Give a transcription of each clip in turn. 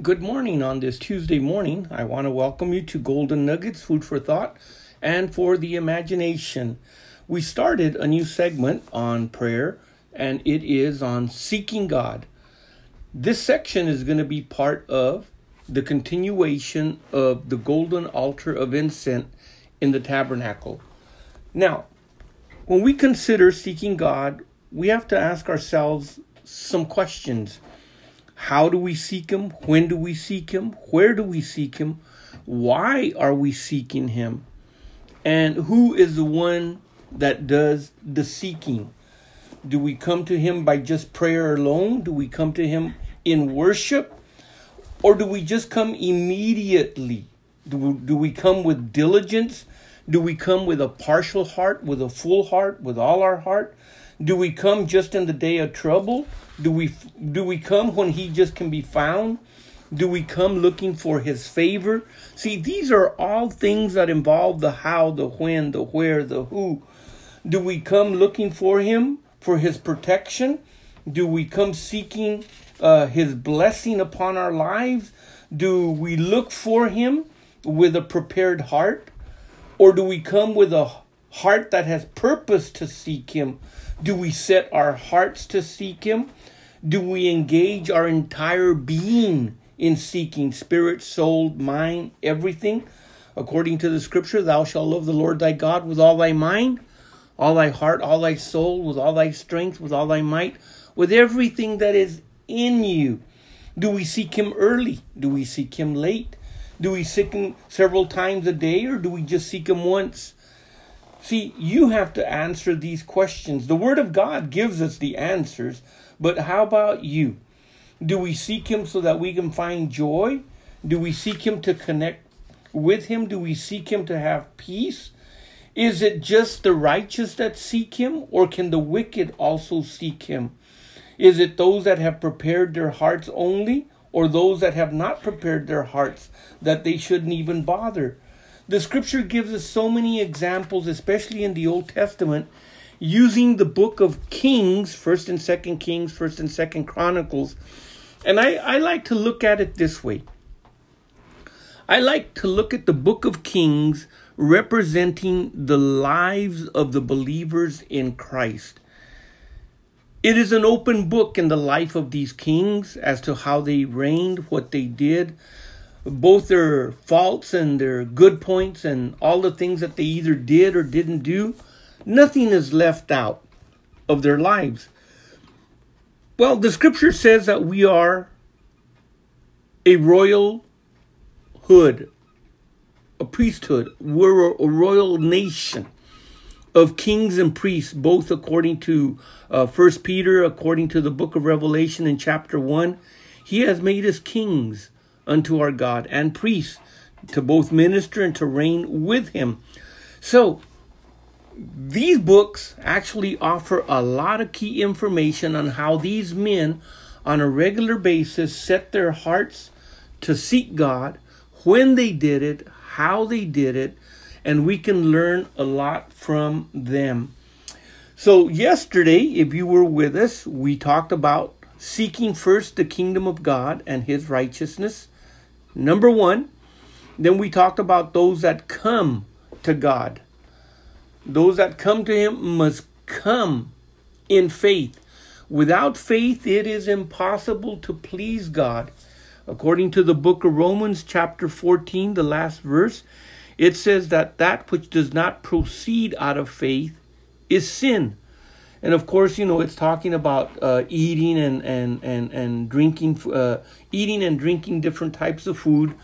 Good morning on this Tuesday morning. I want to welcome you to Golden Nuggets, Food for Thought and for the Imagination. We started a new segment on prayer, and it is on seeking God. This section is going to be part of the continuation of the golden altar of incense in the tabernacle. Now, when we consider seeking God, we have to ask ourselves some questions. How do we seek Him? When do we seek Him? Where do we seek Him? Why are we seeking Him? And who is the one that does the seeking? Do we come to Him by just prayer alone? Do we come to Him in worship? Or do we just come immediately? Do we, do we come with diligence? Do we come with a partial heart, with a full heart, with all our heart? Do we come just in the day of trouble? Do we do we come when he just can be found? Do we come looking for his favor? See, these are all things that involve the how, the when, the where, the who. Do we come looking for him for his protection? Do we come seeking uh, his blessing upon our lives? Do we look for him with a prepared heart? Or do we come with a heart that has purpose to seek him? Do we set our hearts to seek him? Do we engage our entire being in seeking spirit, soul, mind, everything? According to the scripture, thou shalt love the Lord thy God with all thy mind, all thy heart, all thy soul, with all thy strength, with all thy might, with everything that is in you. Do we seek him early? Do we seek him late? Do we seek him several times a day or do we just seek him once? See, you have to answer these questions. The Word of God gives us the answers, but how about you? Do we seek Him so that we can find joy? Do we seek Him to connect with Him? Do we seek Him to have peace? Is it just the righteous that seek Him, or can the wicked also seek Him? Is it those that have prepared their hearts only, or those that have not prepared their hearts that they shouldn't even bother? The scripture gives us so many examples, especially in the Old Testament, using the book of Kings, First and Second Kings, First and Second Chronicles. And I, I like to look at it this way. I like to look at the book of Kings representing the lives of the believers in Christ. It is an open book in the life of these kings as to how they reigned, what they did, both their faults and their good points, and all the things that they either did or didn't do. Nothing is left out of their lives. Well, the scripture says that we are a royal hood, a priesthood. We're a royal nation of kings and priests, both according to uh, First Peter, according to the book of Revelation in chapter one. He has made us kings unto our God and priests to both minister and to reign with him. So these books actually offer a lot of key information on how these men on a regular basis set their hearts to seek God, when they did it, how they did it, and we can learn a lot from them. So, yesterday, if you were with us, we talked about seeking first the kingdom of God and his righteousness. Number one. Then we talked about those that come to God. Those that come to Him must come in faith. Without faith, it is impossible to please God. According to the book of Romans, chapter 14, the last verse, it says that that which does not proceed out of faith is sin. And of course, you know, it's talking about uh, eating and, and, and, and drinking, uh, eating and drinking different types of food.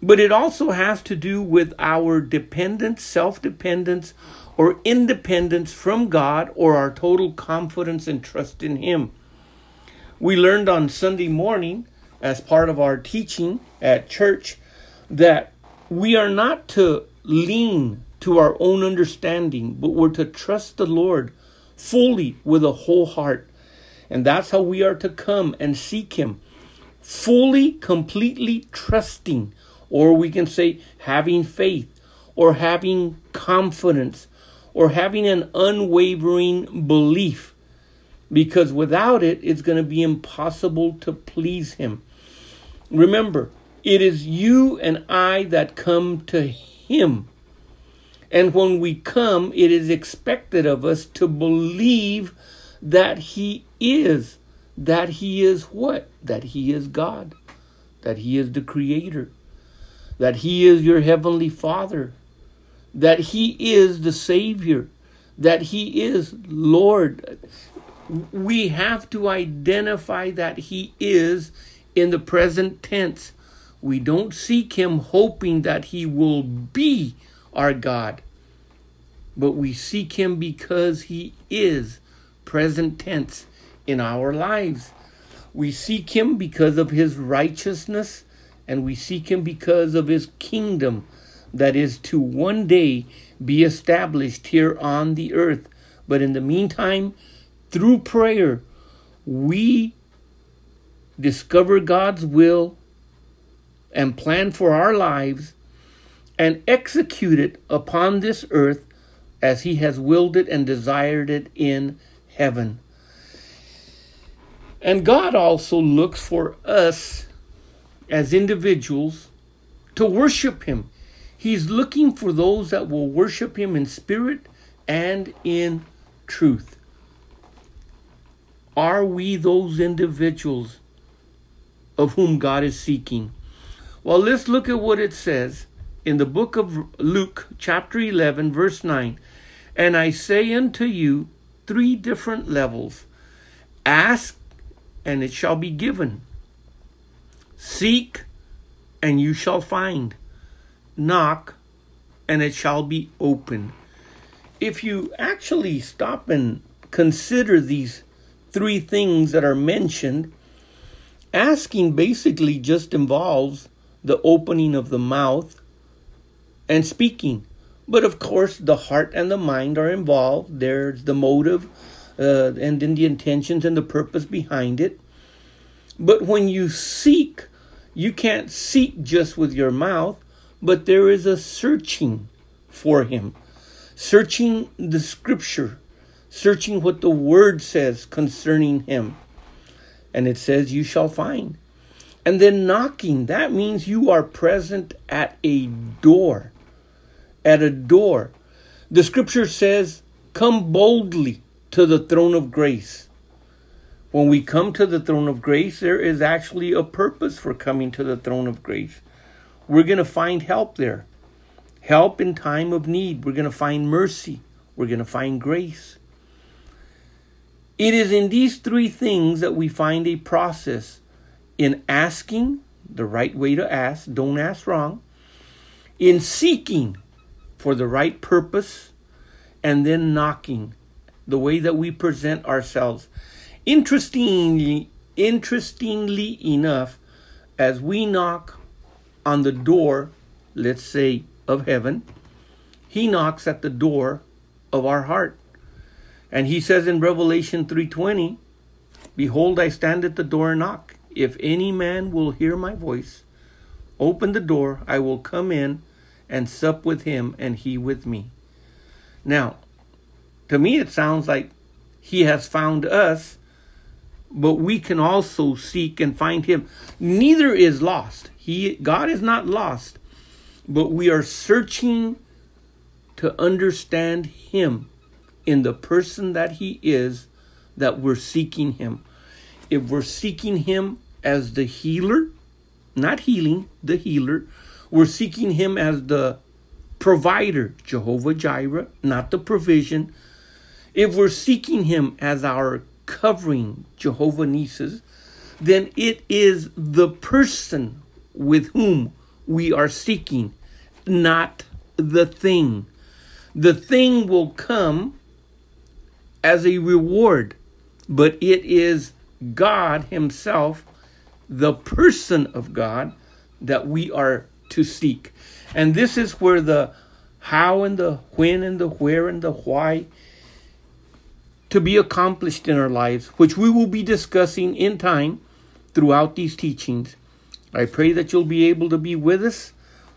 But it also has to do with our dependence, self dependence, or independence from God, or our total confidence and trust in Him. We learned on Sunday morning, as part of our teaching at church, that we are not to lean to our own understanding, but we're to trust the Lord fully with a whole heart. And that's how we are to come and seek Him. Fully, completely trusting, or we can say having faith, or having confidence, or having an unwavering belief. Because without it, it's going to be impossible to please Him. Remember, it is you and I that come to Him. And when we come, it is expected of us to believe that He is. That He is what? That He is God. That He is the Creator. That He is your Heavenly Father. That He is the Savior. That He is Lord. We have to identify that He is in the present tense. We don't seek Him hoping that He will be our God, but we seek Him because He is present tense in our lives. We seek Him because of His righteousness, and we seek Him because of His kingdom that is to one day be established here on the earth. But in the meantime, through prayer, we discover God's will and plan for our lives and execute it upon this earth as He has willed it and desired it in heaven. And God also looks for us as individuals to worship Him. He's looking for those that will worship Him in spirit and in truth. Are we those individuals of whom God is seeking? Well, let's look at what it says in the book of Luke, chapter 11, verse 9. And I say unto you, three different levels ask, and it shall be given, seek, and you shall find, knock, and it shall be open. If you actually stop and consider these three things that are mentioned, asking basically just involves the opening of the mouth and speaking. But of course, the heart and the mind are involved. There's the motive uh, and then the intentions and the purpose behind it. But when you seek, you can't seek just with your mouth, but there is a searching for Him, searching the scripture, searching what the word says concerning him. And it says, You shall find. And then knocking, that means you are present at a door. At a door. The scripture says, Come boldly to the throne of grace. When we come to the throne of grace, there is actually a purpose for coming to the throne of grace. We're going to find help there. Help in time of need. We're going to find mercy. We're going to find grace. It is in these three things that we find a process in asking, the right way to ask, don't ask wrong, in seeking for the right purpose, and then knocking, the way that we present ourselves. Interestingly, interestingly enough, as we knock on the door, let's say, of heaven, he knocks at the door of our heart. And he says in Revelation 3:20, "Behold, I stand at the door and knock. If any man will hear my voice, open the door, I will come in and sup with him and he with me." Now, to me it sounds like he has found us, but we can also seek and find him. Neither is lost. He God is not lost, but we are searching to understand him in the person that he is that we're seeking him. If we're seeking him as the healer, not healing, the healer, we're seeking him as the provider, Jehovah Jireh, not the provision. If we're seeking him as our covering, Jehovah Nissi, then it is the person with whom we are seeking, not the thing. The thing will come as a reward, but it is God Himself, the person of God, that we are to seek. And this is where the how and the when and the where and the why to be accomplished in our lives, which we will be discussing in time throughout these teachings. I pray that you'll be able to be with us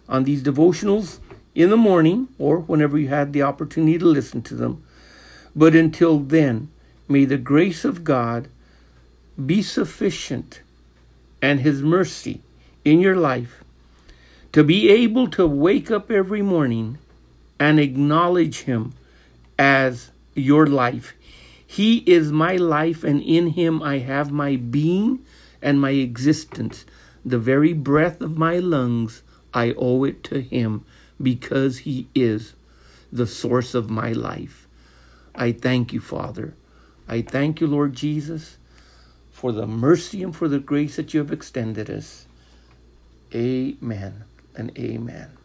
on these devotionals in the morning or whenever you had the opportunity to listen to them. But until then, may the grace of God be sufficient and his mercy in your life to be able to wake up every morning and acknowledge Him as your life. He is my life, and in Him I have my being and my existence. The very breath of my lungs, I owe it to Him because He is the source of my life. I thank you, Father. I thank you, Lord Jesus, for the mercy and for the grace that you have extended us. Amen and amen.